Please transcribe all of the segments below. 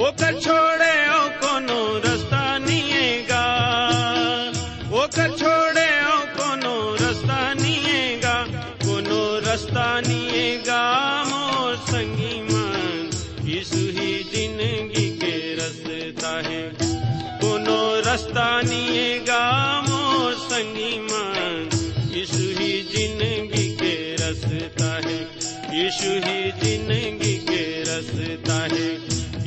है ओकर छोड़े ओ कोनो रास्ता ओकर छोड़े ओ कोनो रास्ता निएगा। कोनो रास्ता निएगा ज़िंदगी के रास्ता है। कोनो रास्ता निएगा मोर संगी ही ज़िंदगी के रास्ता है। यीशु ज़िंदगी के रास्ता है।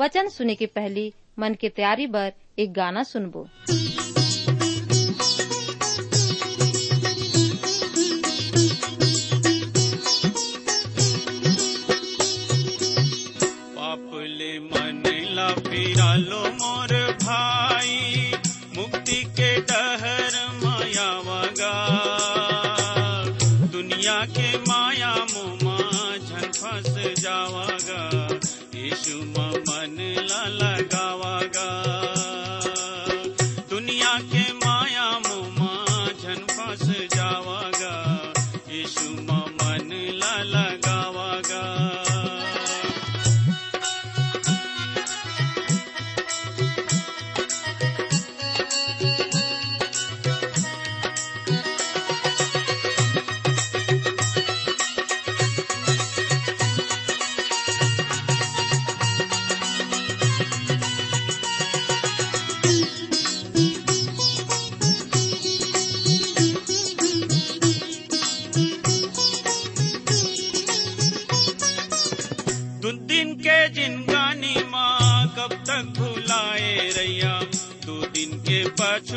वचन सुने के पहली मन के तैयारी बर एक गाना सुनबो। मन ला लो मोर भाई, मुक्ति के डहर माया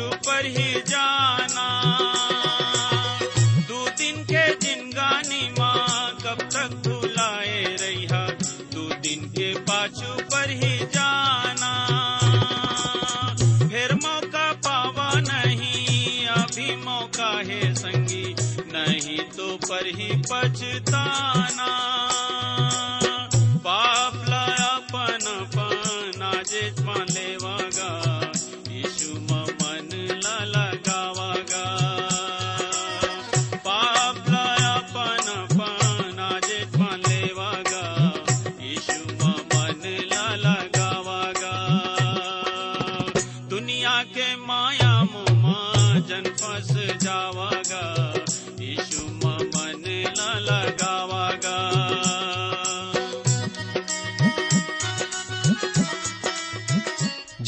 पर ही जाना। दो दिन के जिनगानी माँ कब तक भुलाए रैया। दो दिन के पाछू पर ही जाना। फिर मौका पावा नहीं, अभी मौका है संगी। नहीं तो पर ही पछताना।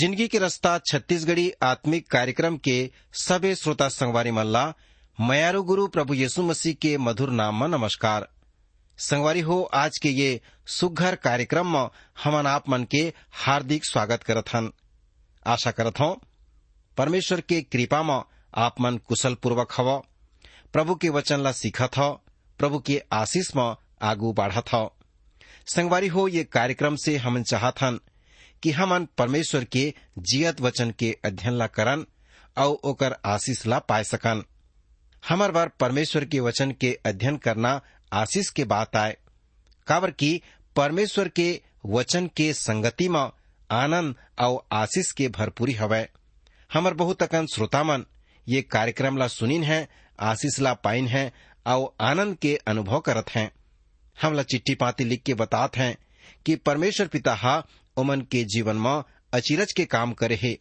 ज़िंदगी के रास्ता छत्तीसगढ़ी आत्मिक कार्यक्रम के सबे श्रोता संगवारी मल्ला, मयारू गुरु प्रभु यीशु मसीह के मधुर नाम में नमस्कार। संगवारी हो, आज के ये सुघर कार्यक्रम में हमन आप मन के हार्दिक स्वागत करत हन। आशा करत हूँ, परमेश्वर के कृपा में आप मन कुशल पूर्वक हव, प्रभु के वचन ला सीखत हव, प्रभु के आशीष में आगू बढ़त हव। संगवारी हो, ये कार्यक्रम से हमन चाहत हन कि हमन परमेश्वर के जियत वचन के अध्ययन ला करन और ओकर आशीष ला पाए सकन। हमर बार परमेश्वर के वचन के अध्ययन करना आशीष के बात आए। काबर की परमेश्वर के वचन के संगति में आनंद और आशीष के भरपूरी हवय हमर बहुत अकन श्रोता मन, ये कार्यक्रम ला सुनिन है, आशीष ला पाइन है और आनंद के अनुभव करत हैं। हम ला चिट्ठी पाती लिख के बतात हैं कि परमेश्वर पिता हा ओमन के जीवन में अचिरज के काम करे है।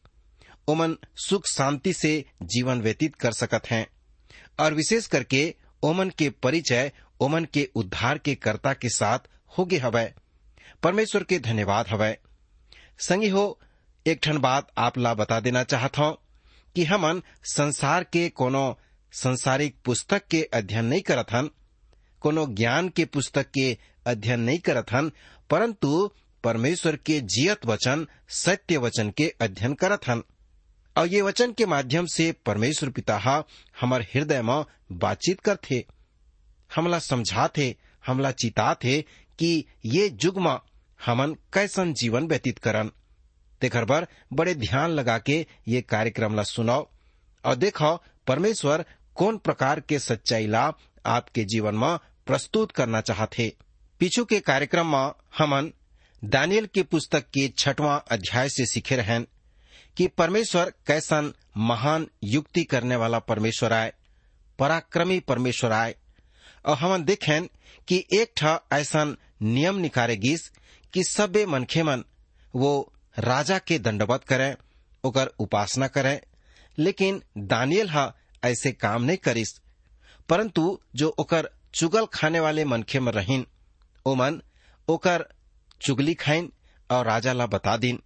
ओमन सुख शांति से जीवन व्यतीत कर सकत हैं। और विशेष करके ओमन के परिचय ओमन के उद्धार के कर्ता के साथ होगे हवय परमेश्वर के धन्यवाद हवय संगी हो, एक ठन बात आप ला बता देना चाहत हूँ कि हमन संसार के कोनो संसारिक पुस्तक के अध्ययन नहीं करत हन, कोनो ज्ञान के पुस्तक के अध्ययन नहीं करत हन, परंतु परमेश्वर के जियत वचन, सत्य वचन के अध्ययन करत हन। और ये वचन के माध्यम से परमेश्वर पिता हमार हृदय में बातचीत करथे। हमला समझाथे, हमला चिताथे कि ये युग में हमन कैसन जीवन व्यतीत करन। तेखर बर बड़े ध्यान लगा के ये कार्यक्रम ला सुनाओ। और देखो, परमेश्वर कौन प्रकार के सच्चाई ला आपके जीवन में प्रस्तुत करना चाहते पीछू के कार्यक्रम में हमन दानियल के पुस्तक के छठवां अध्याय से सीखे रहन कि परमेश्वर कैसन महान युक्ति करने वाला परमेश्वर आए, पराक्रमी परमेश्वर आए। और हमन देखें कि एक ठा ऐसा नियम निकारेगिस कि सबे मनखे मन वो राजा के दंडवत करें ओकर उपासना करें। लेकिन दानियल हा ऐसे काम नहीं करिस, परंतु जो ओकर चुगल खाने वाले मनखे में रहीन ओमन ओकर चुगली खाइन और राजा ला बता दिन।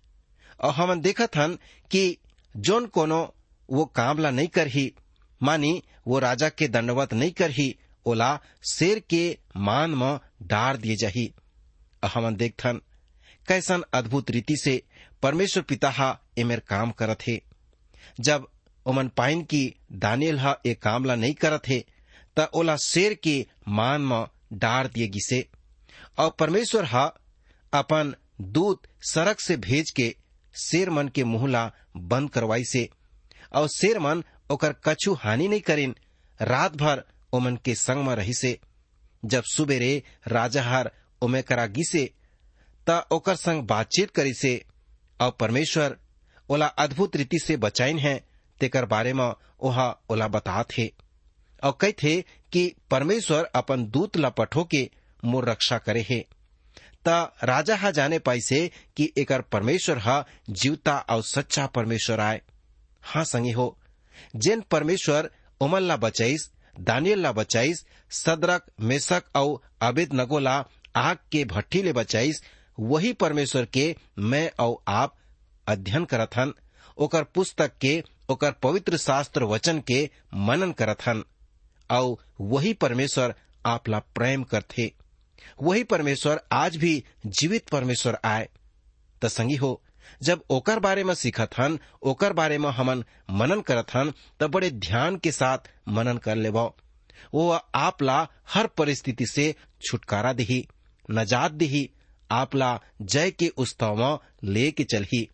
और हमन देखत हन कि जोन कोनो वो काम ला नहीं करही, मानी वो राजा के दंडवत नहीं करही, ओला शेर के मान में डार दिए जाही। हमन देखथन कैसन अद्भुत रीति से परमेश्वर पिता हा एमेर काम करत हे। जब ओमन पाइन की दानियल हा ए काम ला नहीं करत हे ओला शेर के मान में डार दिए गिसे। और परमेश्वर हा अपन दूत सड़क से भेज के शेर मन के मुँह ला बंद करवाई से। और शेर मन ओकर कछु हानि नहीं करिन। रात भर ओमन के संग में रही से। जब सुबेरे राजा हर ओमे करा गिसे त ओकर संग बातचीत करी से। और परमेश्वर ओला अद्भुत रीति से बचाइन है, तेकर बारे में ओहा ओला बतात हे। और कही थे कि परमेश्वर अपन दूत ला पठो के मोर रक्षा करे हे। त राजा हा जाने पाई से कि एकर परमेश्वर हा जीवता और सच्चा परमेश्वर आए। हाँ संगी हो। जेन परमेश्वर उमल ला बचाईस, दानियल ला बचाईस, सदरक, मेसक और अबेद नगोला आग के भट्टी ले बचाईस, वही परमेश्वर के मैं और आप अध्ययन करत हन, ओकर पुस्तक के, ओकर पवित्र शास्त्र वचन के मनन करत हन और वही परमेश्वर आप ला प्रेम करथे। वही परमेश्वर आज भी जीवित परमेश्वर आए। त संगी हो, जब ओकर बारे में सीखत हन, ओकर बारे में हमन मनन करत हन त बड़े ध्यान के साथ मनन कर लेब। वो आप ला हर परिस्थिति से छुटकारा दिही, नजात दिही आप ला जय के उत्सव में ले के चलही।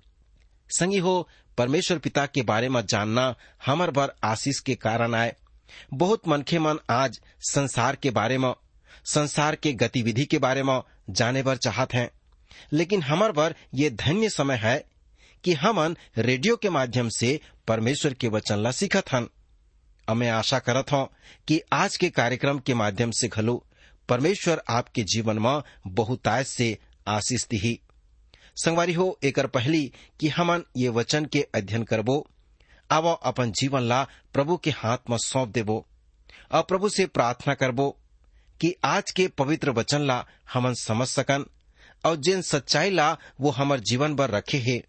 संगी हो, परमेश्वर पिता के बारे में जानना हमर बर आशीष के कारण आए। बहुत मनखे मन आज संसार के बारे में संसार के गतिविधि के बारे में जाने बर चाहत हैं। लेकिन हमर बर ये धन्य समय है कि हमन रेडियो के माध्यम से परमेश्वर के वचन ला सीखत हन। और मैं आशा करत हूँ कि आज के कार्यक्रम के माध्यम से घलो परमेश्वर आपके जीवन में बहुतायत से आशीष दी संगवारी हो, एकर पहली कि हमन ये वचन के अध्ययन करबो अब अपन जीवन ला प्रभु के हाथ में सौंप देबो, और प्रभु से प्रार्थना करबो कि आज के पवित्र वचन ला हमन समझ सकन, और जिन सच्चाई ला वो हमर जीवन पर रखे है।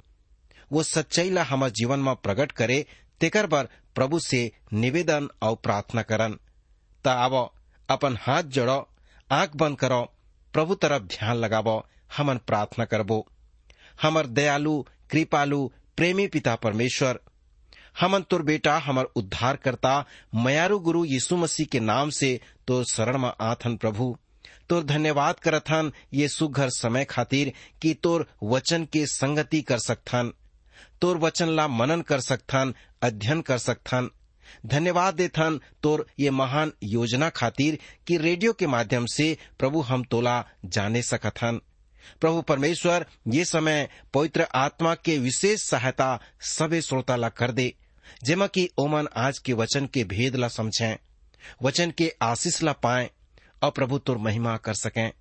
वो सच्चाई ला हमर जीवन में प्रकट करे, तेकर बर प्रभु से निवेदन और प्रार्थना करन। त अपन हाथ जोड़ो, आँख बंद करो, प्रभु तरफ़ ध्यान लगाबो हमन प्रार्थना करबो। हमर दयालु, कृपालु, प्रेमी पिता परमेश्वर हमन तोर बेटा, हमर उद्धार करता मयारू गुरु यीशु मसीह के नाम से तोर शरण में आथन प्रभु। तोर धन्यवाद करथन ये सुघर समय खातिर, कि तोर वचन के संगति कर सकथन तोर वचन ला मनन कर सकथन अध्ययन कर सकथन धन्यवाद देथन तोर ये महान योजना खातिर, कि रेडियो के माध्यम से प्रभु हम तोला जाने सकथन प्रभु परमेश्वर, ये समय पवित्र आत्मा के विशेष सहायता सबे श्रोता ला कर दे। जेमा कि ओमन आज के वचन के भेद ला समझें। वचन के आशीष ला पाए और प्रभु तुर महिमा कर सकें।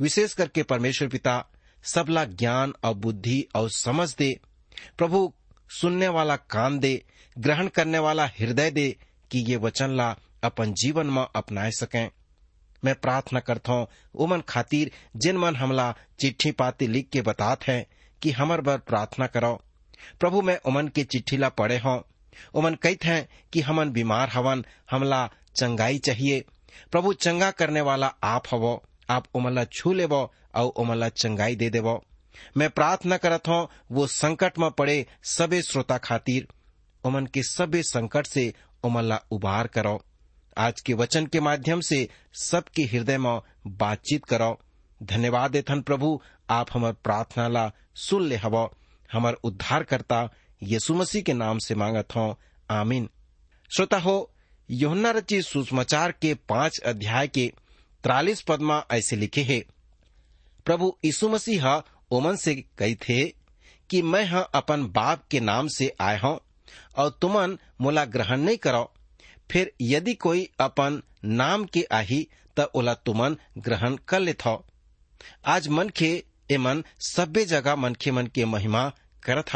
विशेष करके परमेश्वर पिता, सबला ज्ञान और बुद्धि और समझ दे। प्रभु सुनने वाला कान दे, ग्रहण करने वाला हृदय दे कि ये वचन ला अपन जीवन में अपनाए सकें। मैं प्रार्थना करता हूँ उमन खातिर जिन मन हमला चिट्ठी पाती लिख के बतात हैं कि हमर बर प्रार्थना करो प्रभु मैं उमन के चिट्ठी ला पढ़े हों उमन कहते हैं कि हमन बीमार हवन, हमला चंगाई चाहिए। प्रभु चंगा करने वाला आप हवो, आप उमला छू लेवो और उमला चंगाई दे देवो। मैं प्रार्थना करत हूँ, वो संकट में पड़े सबे श्रोता खातिर। उमन के सबे संकट से उमला उबार करो। आज के वचन के माध्यम से सबके हृदय में बातचीत करो। धन्यवाद देथन प्रभु, आप हमार प्रार्थना ला सुन ले हवो। हमार उद्धारकर्ता यीशु मसीह के नाम से मांगत हो आमीन। श्रोता हो, योहन्ना रची सुषमाचार के पाँच अध्याय के त्रालीस पद में ऐसे लिखे है, प्रभु यीशु मसीह ओमन से कही थे कि मैं हाँ अपन बाप के नाम से आए हूँ और तुमन मोला ग्रहण नहीं करो। फिर यदि कोई अपन नाम के आही त ओला तुमन ग्रहण कर लेत हो आज मनखे एमन सब्बे जगह मनखे मन के महिमा करत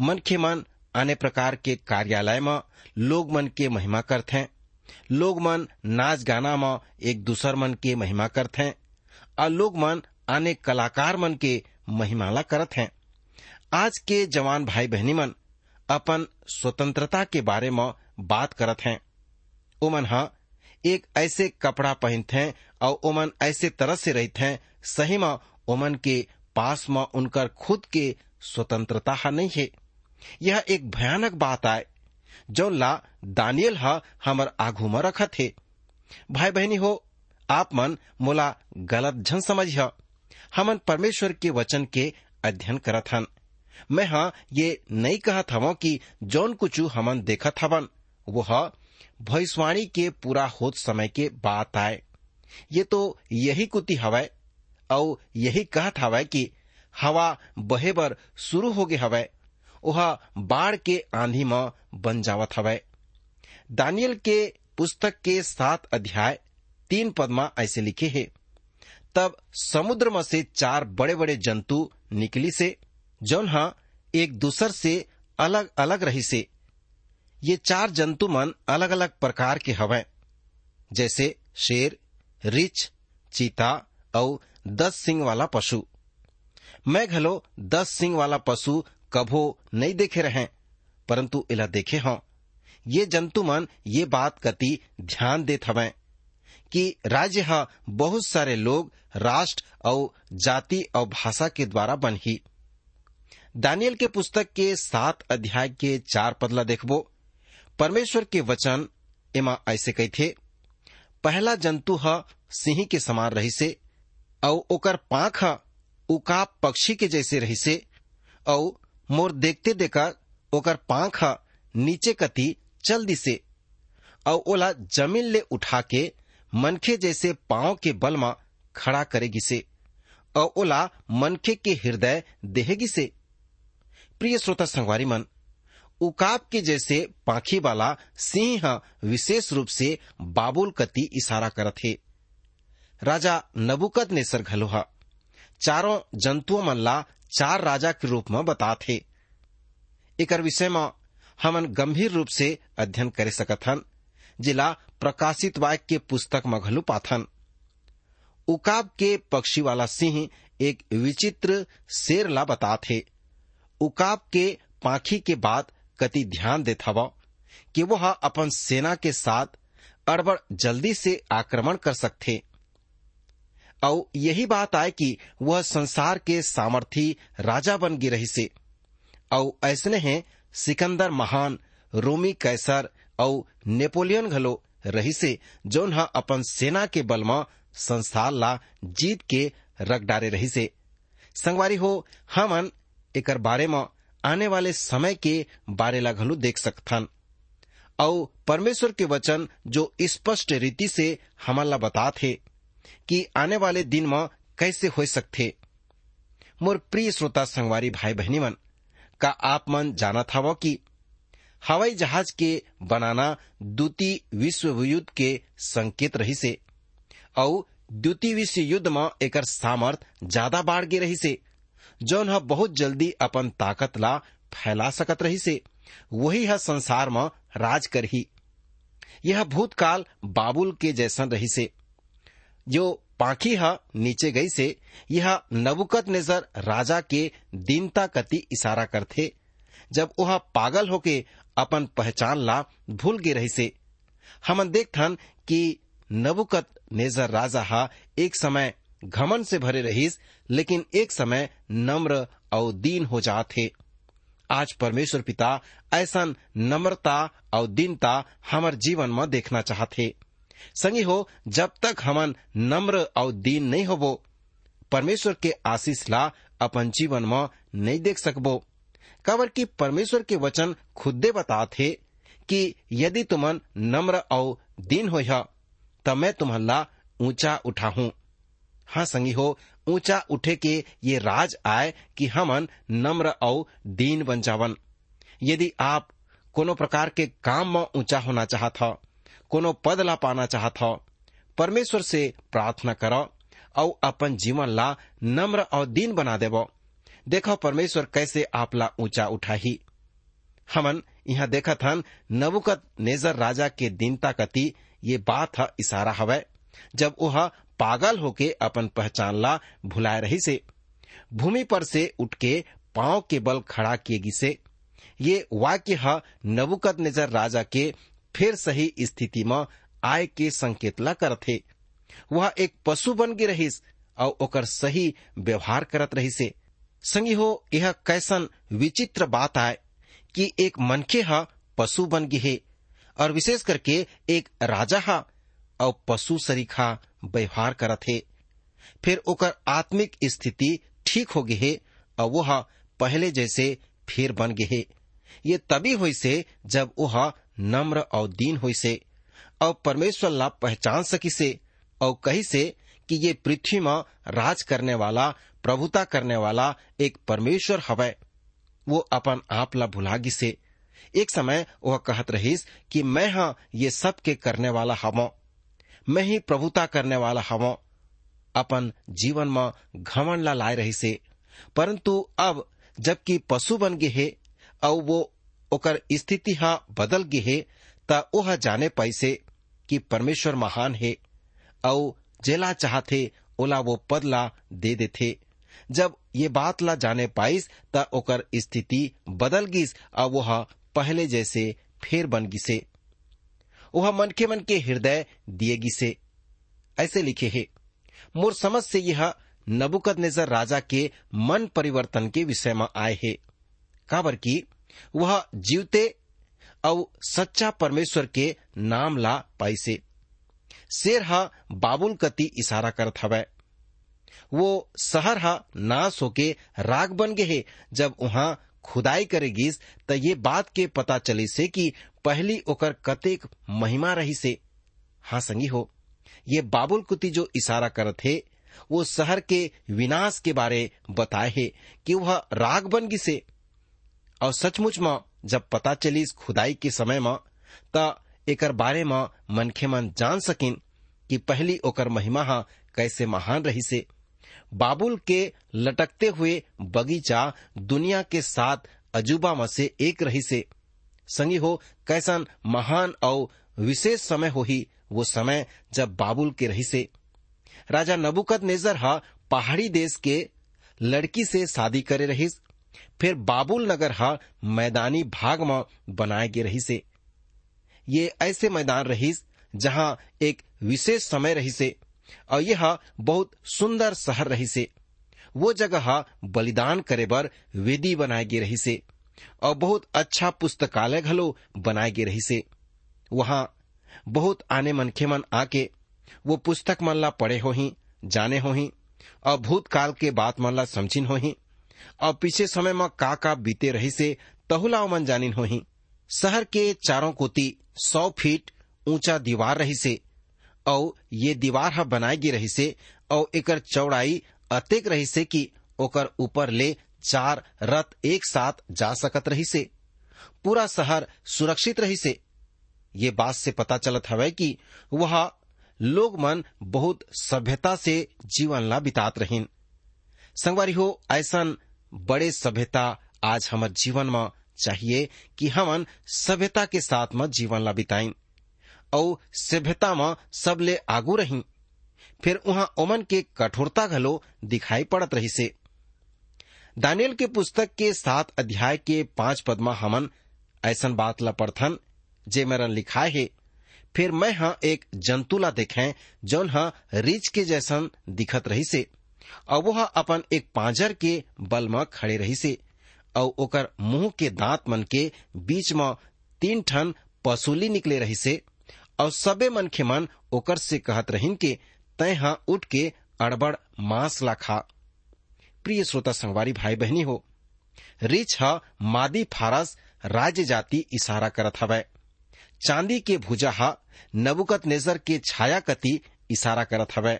मनखे मन अन्य प्रकार के कार्यालय में लोग मन के महिमा करते हैं। लोग मन नाच गाना में एक दूसर मन के महिमा करते हैं। और लोग मन अन्य कलाकार मन के महिमाला करत हैं। आज के जवान भाई बहनी मन अपन स्वतंत्रता के बारे में बात करत हैं। उमन हा, एक ऐसे कपड़ा पहनते हैं और ओमन ऐसे तरह से रहते हैं, सही में ओमन के पास में उनकर खुद के स्वतंत्रता नहीं है। यह एक भयानक बात आए, जो ला दानियल हा हमर आघू में रखत है। भाई बहनी हो, आप मन मोला गलत झन समझ हमन परमेश्वर के वचन के अध्ययन करत हन। मैं हाँ ये नहीं कहत हवो कि जौन कुछ हमन देखत हवन वह भविष्यवाणी के पूरा होत समय के बात आए। ये तो यही कुती हवय और यही कहत हवय कि हवा बहे बर शुरू हो गे हवय वह बाढ़ के आंधी में बन जावत हवय दानियल के पुस्तक के सात अध्याय तीन पद में ऐसे लिखे है, तब समुद्र में से चार बड़े बड़े जंतु निकली से, जौन हा एक दूसर से अलग अलग रही से। ये चार जंतु मन अलग अलग प्रकार के हवय जैसे शेर, रिछ, चीता और दस सिंह वाला पशु। मैं घलो दस सिंह वाला पशु कभो नहीं देखे रहे, परंतु इला देखे हों। ये जंतु मन ये बात कति ध्यान देत हवय कि राज्य हा बहुत सारे लोग राष्ट्र और जाति और भाषा के द्वारा बन ही। दानियल के पुस्तक के सात अध्याय के चार पदला देखबो। परमेश्वर के वचन एमा ऐसे कही थे, पहला जंतु ह सिंह के समान रही से और ओकर पांख उकाप पक्षी के जैसे रही से और मोर देखते देखा ओकर पांख नीचे कति चल दिसे और ओला ज़मीन ले उठा के मनखे जैसे पाँव के बल में खड़ा करेगी से और ओला मनखे के हृदय देहेगी से प्रिय श्रोता संगवारी मन उकाब के जैसे पाखी वाला सिंह विशेष रूप से बाबुल कति इशारा करत है। राजा नबुकद ने सर घलोहा चारों जंतुओं मन ला चार राजा के रूप में बतात। है एकर विषय में हमन गंभीर रूप से अध्ययन कर सकत हन, जिला प्रकाशित वाक्य के पुस्तक में घलू पाथन उकाब के पक्षी वाला सिंह एक विचित्र शेर ला बतात है उकाब के पाखी के बाद कति ध्यान देत हवा कि वह अपन सेना के साथ अड़बड़ जल्दी से आक्रमण कर सकते। और यही बात आए कि वह संसार के सामर्थी राजा बन गे रही से। और ऐसने हैं सिकंदर महान, रोमी कैसर और नेपोलियन घलो रही से जोन हा अपन सेना के बल में संसार ला जीत के रख डारे रही से। संगवारी हो, हमन एकर बारे में आने वाले समय के बारे ला घलो देख सकथन। और परमेश्वर के वचन जो स्पष्ट रीति से हमला बतात है। कि आने वाले दिन में कैसे हो सकते मोर प्रिय श्रोता संगवारी भाई बहनी मन का आप मन जाना था वो कि हवाई जहाज़ के बनाना द्वितीय विश्व युद्ध के संकेत रही से और द्वितीय विश्व युद्ध में एकर सामर्थ ज़्यादा बाढ़ गे रही से जौन ह बहुत जल्दी अपन ताकत ला फैला सकत रही से वही है संसार में राज करही। यह भूतकाल बाबुल के जैसन रही से जो पाखी ह नीचे गई से यह नबुकत नज़र राजा के दीनता कति इशारा करथे। जब वह पागल होके अपन पहचान ला भूल गे रही से, हमन देखथन कि नबुकत नेजर राजा हा एक समय घमन से भरे रहीस, लेकिन एक समय नम्र और दीन हो जात आज परमेश्वर पिता ऐसा नम्रता और दीनता हमर जीवन में देखना चाहते संगी हो, जब तक हमन नम्र और दीन नहीं होबो, परमेश्वर के आशीष ला अपन जीवन में नहीं देख सकबो। काबर कि परमेश्वर के वचन खुदे बताते कि यदि तुमन नम्र और दीन हो तब मैं तुम्हारा ऊँचा उठाहूं। हाँ संगी हो, ऊँचा उठे के ये राज आए कि हमन नम्र और दीन बन जावन। यदि आप कोनो प्रकार के काम में ऊँचा होना चाहत कोनो पद ला पाना चाहत हो। परमेश्वर से प्रार्थना करो और अपन जीवन ला नम्र और दीन बना देवो देखो परमेश्वर कैसे आप ला ऊँचा उठाही। हमन यहाँ देखा थन नबुकत नेजर राजा के दीनता कति ये बात है इशारा हवै, जब वह पागल होके अपन पहचान ला भुलाए रही से भूमि पर से उठ के पाँव के बल खड़ा किए गिसे ये वाक्य है नबुकत नेजर राजा के फिर सही स्थिति में आय के संकेत ला करथे वह एक पशु बन गे रहीस, और ओकर सही व्यवहार करत रही से संगी हो, यह कैसन विचित्र बात आए कि एक मनखे हा पशु बन गे हे, और विशेष करके एक राजा हा, और पशु सरीखा व्यवहार करत हे। फिर ओकर आत्मिक स्थिति ठीक हो गे हे, और वह पहले जैसे फिर बन गे हे। ये तभी हुई से जब वह नम्र और दीन हुई से, और परमेश्वर ला पहचान सकी से, और कही से कि ये पृथ्वी में राज करने वाला, प्रभुता करने वाला एक परमेश्वर हवै। वो अपन आप ला भुलागी से। एक समय वह कहत रहीस कि मैं हाँ ये सब के करने वाला हवो। मैं ही प्रभुता करने वाला हवो। अपन जीवन में घमन ला लाए रही से। परंतु अब जबकि पशु बन गे है, और वो ओकर स्थिति हा बदल गे हे, त ओह जाने पैसे कि परमेश्वर महान है और जेला चाहते ओला वो पद ला दे देथे। जब ये बात ला जाने पाइस, त ओकर स्थिति बदल गिस और वह पहले जैसे फेर बन गिसे वह मन के मन के हृदय दिए गिसे ऐसे लिखे है, मोर समझ से यह नबुकद नज़र राजा के मन परिवर्तन के विषय में आए है। काबर की वह जीवते और सच्चा परमेश्वर के नाम ला पाइसे। शेर हा बाबुल कति इशारा करत हवै। वो शहर हा नाश होके राग बन गे हे, जब वहाँ खुदाई करेगिस, त ये बात के पता चली से कि पहली ओकर कतेक महिमा रही से हाँ संगी हो, ये बाबुल कुति जो इशारा करत हे, वो शहर के विनाश के बारे बताए है कि वह राग बन गिसे। और सचमुच में, जब पता चली खुदाई के समय में, त एकर बारे में मनखे मन जान सकिन कि पहली ओकर महिमा हा कैसे महान रही से बाबुल के लटकते हुए बगीचा दुनिया के साथ अजूबा में से एक रही से संगी हो, कैसन महान और विशेष समय हो ही वो समय जब बाबुल के रही से राजा नबुकत नेजर हा पहाड़ी देश के लड़की से शादी करे रहीस। फिर बाबुल नगर हा मैदानी भाग में बनाए गे रही से ये ऐसे मैदान रहीस, जहाँ एक विशेष समय रही से और यह बहुत सुंदर शहर रही से वो जगह बलिदान करे बर वेदी बनाए गे रही से और बहुत अच्छा पुस्तकालय घलो बनाए गए रही से वहाँ बहुत आने मनखे मन आके वो पुस्तक मन ला पढ़े हो ही जाने हो ही और भूतकाल के बात मन ला समझिन हो ही और पीछे समय में का का बीते रही से तहुला मन जानिन हो ही शहर के चारों कोती सौ फीट ऊँचा दीवार रही से और ये दीवार ह बनाई गी रही से और एकर चौड़ाई अतेक रही से कि ओकर ऊपर ले चार रथ एक साथ जा सकत रही से। पूरा शहर सुरक्षित रही से। ये बात से पता चलत हवे कि वह लोग मन बहुत सभ्यता से जीवन ला बितात रहीन। संगवारी हो, ऐसन बड़े सभ्यता आज हमार जीवन में चाहिए कि हमन सभ्यता के साथ में जीवन ला बिताइन और सभ्यता में सबले आगू रही। फिर वहाँ ओमन के कठोरता घलो दिखाई पड़त रही से दानियल के पुस्तक के सात अध्याय के पाँच पद में हमन ऐसन बात ला पढ़थन, जे मेरन लिखाए है, फिर मैं हाँ एक जंतु ला देखें, जौन हाँ रीछ के जैसन दिखत रही से और वह अपन एक पांजर के बल में खड़े रही से, और ओकर मुँह के दांत मन के बीच में तीन ठन पसूली निकले रही से, और सबे मन के मन ओकर से कहत रहिन के तय हाँ उठ के अड़बड़ मांस ला खा। प्रिय श्रोता संगवारी भाई बहनी हो, रिछ ह मादी फारस राज्य जाति इशारा करत हवै चांदी के भुजा ह नबुकत नेजर के छाया कति इशारा करत हवै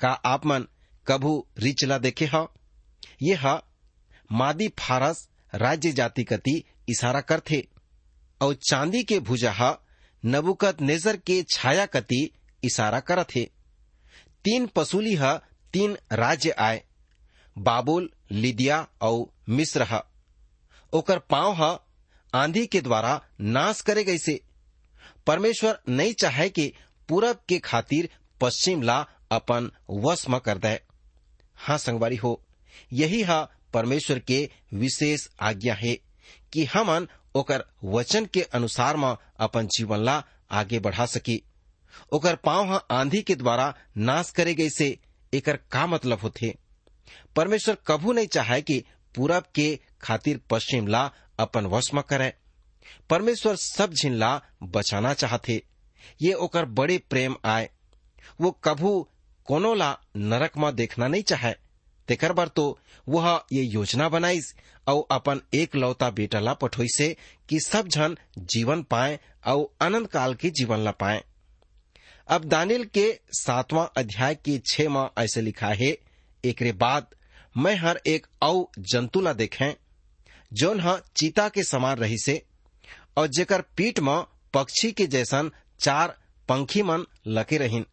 का आप मन कभू रिचला देखे ह? ये ह, मादी फारस राज्य जाति कति इशारा करथे। और चांदी के भुजा ह नबुकत नेजर के छाया कति इशारा करत हे तीन पसूली ह, तीन राज्य आए। बाबुल, लिदिया और मिस्र ह। ओकर पाँव ह, आंधी के द्वारा नाश करे गईसे। परमेश्वर नहीं चाहे कि पूरब के खातिर पश्चिम ला अपन वश में कर दे। हाँ संगवारी हो। यही हा परमेश्वर के विशेष आज्ञा है कि हमन ओकर वचन के अनुसार में अपन जीवन ला आगे बढ़ा सकी। ओकर पाँव हा आंधी के द्वारा नाश करे गई से एकर का मतलब होथे? परमेश्वर कभू नहीं चाहे कि पूरब के खातिर पश्चिम ला अपन वश में करे। परमेश्वर सब झिन ला बचाना चाहते ये ओकर बड़े प्रेम आए। वो कभू कोनो ला नरक में देखना नहीं चाहे। तेकर बर तो वह ये योजना बनाईस और अपन एक लौता बेटा ला पठोई से कि सब जन जीवन पाए और अनंत काल के जीवन ला पाए। अब दानिल के सातवां अध्याय के छह में ऐसे लिखा है एक बाद मैं हर एक औ जंतु ला देखें, जौन ह चीता के समान रही से और जेकर पीठ में पक्षी के जैसन चार पंखी मन लगे रहीन।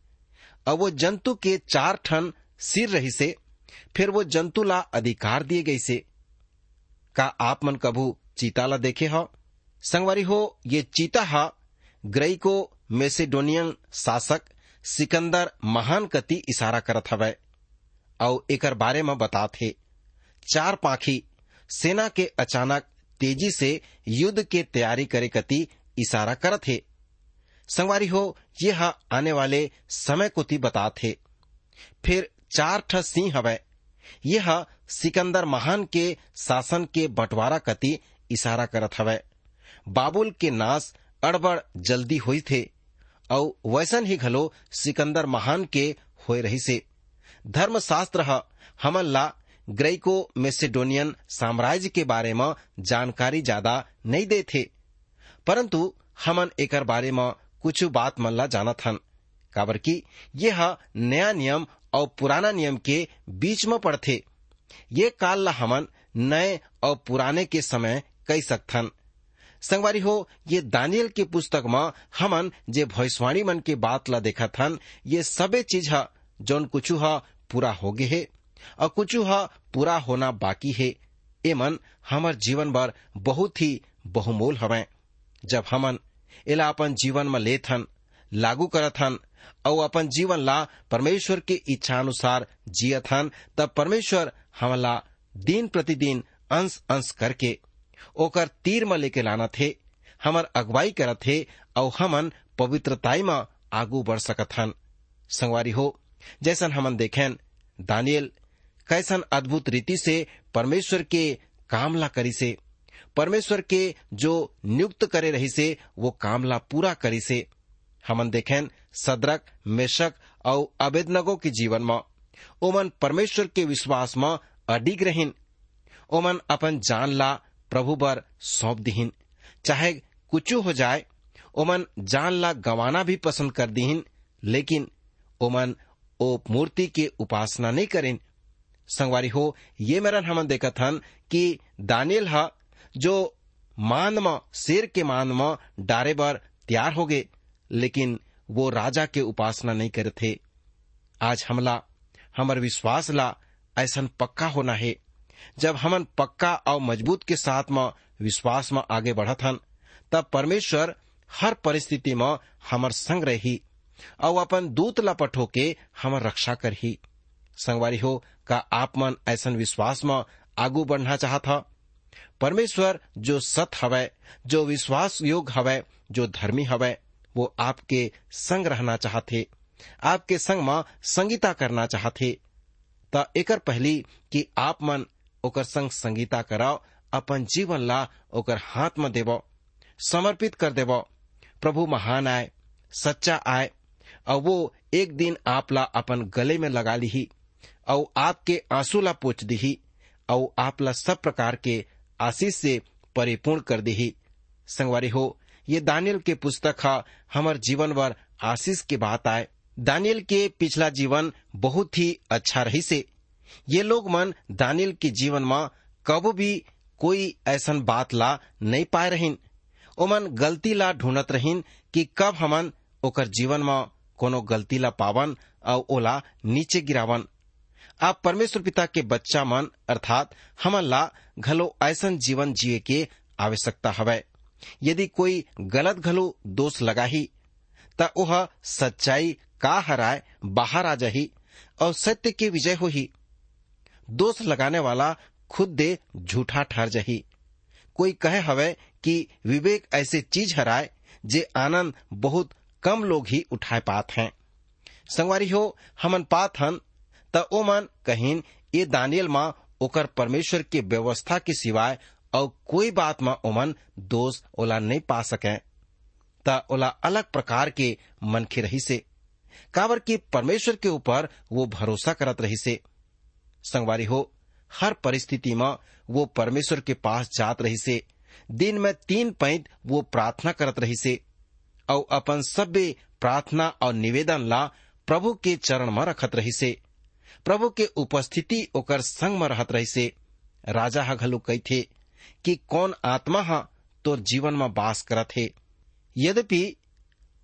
और वो जंतु के चार ठन सिर रही से, फिर वो जंतु ला अधिकार दिए गई से। का आप मन कभू चीता ला देखे हो? संगवारी हो, ये चीता हा, ग्रेको मेसिडोनियन शासक सिकंदर महान कति इशारा करत हवै। और एकर बारे में बातात चार पाखी सेना के अचानक तेज़ी से युद्ध के तैयारी करे कति इशारा करत हे। संगवारी हो यह आने वाले समय को ती बातात हे फिर चार ठ सिंह हवै। यह सिकंदर महान के शासन के बंटवारा कति इशारा करत हवै। बाबुल के नाश अड़बड़ जल्दी हुई थे और वैसन ही घलो सिकंदर महान के होए रही से। धर्मशास्त्र ह, हमन ला ग्रेको मेसेडोनियन साम्राज्य के बारे में जानकारी ज़्यादा नहीं दे थे। परंतु हमन एकर बारे में कुछ बात मन ला जानत हन काबर की यह नया नियम और पुराना नियम के बीच में पड़थे। ये काल ला हमन नए और पुराने के समय कई सकथन संगवारी हो, ये दानियल के पुस्तक में हमन जे भविष्यवाणी मन के बात ला देखा थन, ये सबे चीज़ है, जौन कुछ है पूरा हो गए है, और कुछ है पूरा होना बाकी है। ए मन, हमार जीवन भर बहुत ही बहुमोल हवे। जब हमन एला अपन जीवन में लेथन, लागू करथन और अपन जीवन ला परमेश्वर के इच्छा अनुसार जियथन, तब परमेश्वर हमला दिन प्रतिदिन अंश अंश करके ओकर तीर में लेके लाना थे हमर अगुवाई करत थे और हमन पवित्रताई में आगू बढ़ सकत हन संगवारी हो, जैसन हमन देखें दानियल कैसन अद्भुत रीति से परमेश्वर के काम ला करी से परमेश्वर के जो नियुक्त करे रही से वो कामला पूरा करी से हमन देखें सदरक, मेशक और अवेदनगो के जीवन में। ओमन परमेश्वर के विश्वास में अडिग रहीन। ओमन अपन जान ला प्रभु पर सौंप दिहिन। चाहे कुछ हो जाए, ओमन जान ला गंवाना भी पसंद कर दिहिन। लेकिन ओमन ओ मूर्ति के उपासना नहीं करें संगवारी हो, ये मेरन हमन देखत हन कि दानियल हा जो मान म शेर के मान म डारे बर तैयार हो गए, लेकिन वो राजा के उपासना नहीं करे थे। आज हमला, हमर विश्वास ला, ऐसन पक्का होना है। जब हमन पक्का और मज़बूत के साथ में विश्वास में आगे बढ़त हन तब परमेश्वर हर परिस्थिति में हमर संग रही, और अपन दूत ला पठो के हमर रक्षा करही। संगवारी हो, का आप मन ऐसन विश्वास में आगू बढ़ना चाहत ह? परमेश्वर जो सत हवय जो विश्वास योग हवय जो धर्मी हवय वो आपके संग रहना चाहते, आपके संग में संगीता करना चाहते। त एकर पहली कि आप मन ओकर संग संगीता कराओ, अपन जीवन ला ओकर हाथ में देव समर्पित कर देव प्रभु महान आए, सच्चा आए और वो एक दिन आप ला अपन गले में लगा ली और आपके आँसू ला पोच दी और आप ला सब प्रकार के आशीष से परिपूर्ण कर दी संगवारी हो, ये दानियल के पुस्तक हा, हमार जीवन वर आशीष के बात आए। दानियल के पिछला जीवन बहुत ही अच्छा रही से। ये लोग मन दानियल के जीवन में कब भी कोई ऐसन बात ला नहीं पाए रहीन। ओमन गलती ला ढूंढत रहीन कि कब हमन ओकर जीवन में कोनो गलती ला पावन और ओला नीचे गिरावन। आप परमेश्वर पिता के बच्चा मन, अर्थात हमन ला घलो ऐसन जीवन जिए के आवश्यकता हवय यदि कोई गलत घलो दोष लगाही, त ओह सच्चाई का हराय बाहर आ जाही और सत्य के विजय होही। दोष लगाने वाला खुद दे झूठा ठहर जाही। कोई कहे हवे कि विवेक ऐसे चीज़ हराय जे आनंद बहुत कम लोग ही उठाए पात हैं। संगवारी हो, हमन पात हन त ओ मन कहीन ये दानियल माँ, ओकर परमेश्वर के व्यवस्था के सिवाय और कोई बात में ओमन दोष ओला नहीं पा सके। त ओला अलग प्रकार के मनखे रही से काबर की परमेश्वर के ऊपर वो भरोसा करत रही से संगवारी हो, हर परिस्थिति में वो परमेश्वर के पास जात रही से दिन में तीन पैंत वो प्रार्थना करत रही से और अपन सभ्य प्रार्थना और निवेदन ला प्रभु के चरण में रखत रही से प्रभु के उपस्थिति ओकर संग में रहत रही से राजा हा घलो कही थे कि कौन आत्मा हा तोर जीवन में बास करत है। यद्यपि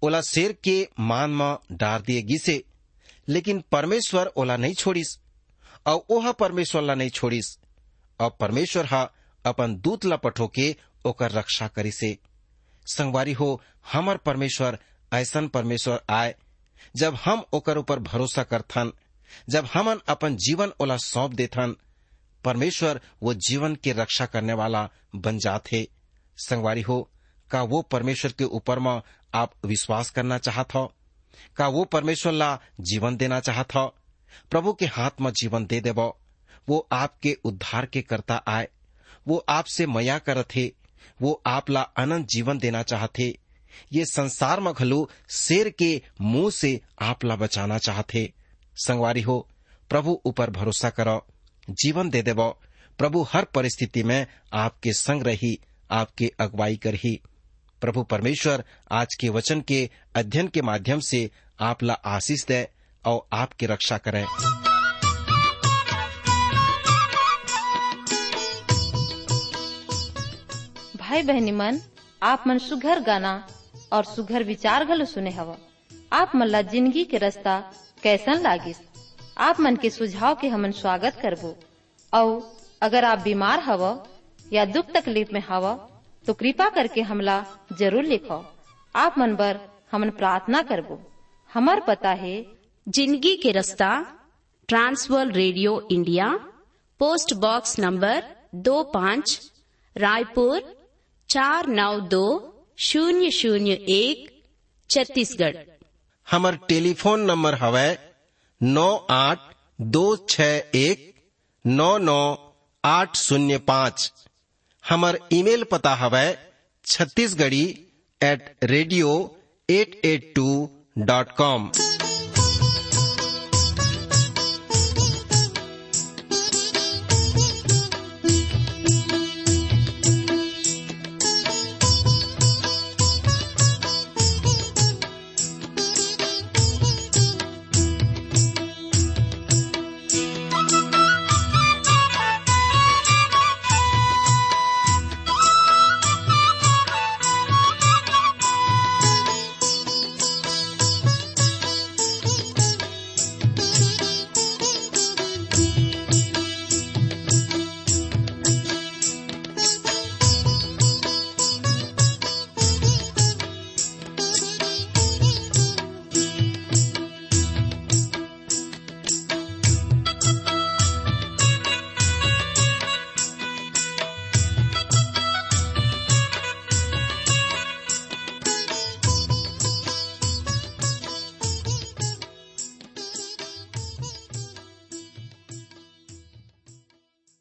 ओला शेर के मान में डार दिए गिसे, लेकिन परमेश्वर ओला नहीं छोड़िस, और ओहा परमेश्वर ला नहीं छोड़िस। और परमेश्वर हा अपन दूत ला पठो के ओकर रक्षा करी से संगवारी हो, हमर परमेश्वर, ऐसन परमेश्वर आए जब हम ओकर ऊपर भरोसा करथन जब हमन अपन जीवन ओला सौंप देथन, परमेश्वर वो जीवन के रक्षा करने वाला बन जाते संगवारी हो, का वो परमेश्वर के ऊपर में आप विश्वास करना चाहत हो का वो परमेश्वर ला जीवन देना चाहत हो प्रभु के हाथ में जीवन दे देव। वो आपके उद्धार के करता आए। वो आपसे मया करत हे वो आप ला अनंत जीवन देना चाहते ये संसार में घलो शेर के मुँह से आप ला बचाना चाहते संगवारी हो। प्रभु ऊपर भरोसा करो। जीवन दे देव। प्रभु हर परिस्थिति में आपके संग रही, आपके अगुवाई कर ही प्रभु परमेश्वर आज के वचन के अध्ययन के माध्यम से आप ला आशीष दे और आपकी रक्षा करें। भाई बहनी मन, आप मन सुघर गाना और सुघर विचार घलो सुने हवा। आप मन ला ज़िंदगी के रास्ता कैसन लागिस? आप मन के सुझाव के हमन स्वागत करबो। और अगर आप बीमार हव या दुख तकलीफ़ में हव तो कृपा करके हमला ज़रूर लिखो। आप मन बर हमन प्रार्थना करबो। हमार पता है, ज़िंदगी के रास्ता, Trans World radio India, post box number दो पाँच, रायपुर, चार नौ दो, शून्य शून्य एक, छत्तीसगढ़। हमर टेलीफोन नंबर हवै नौ आठ दो छ एक नौ नौ आठ शून्य पाँच। हमर ईमेल पता हवै Chhattisgarhi at radio at at two dot com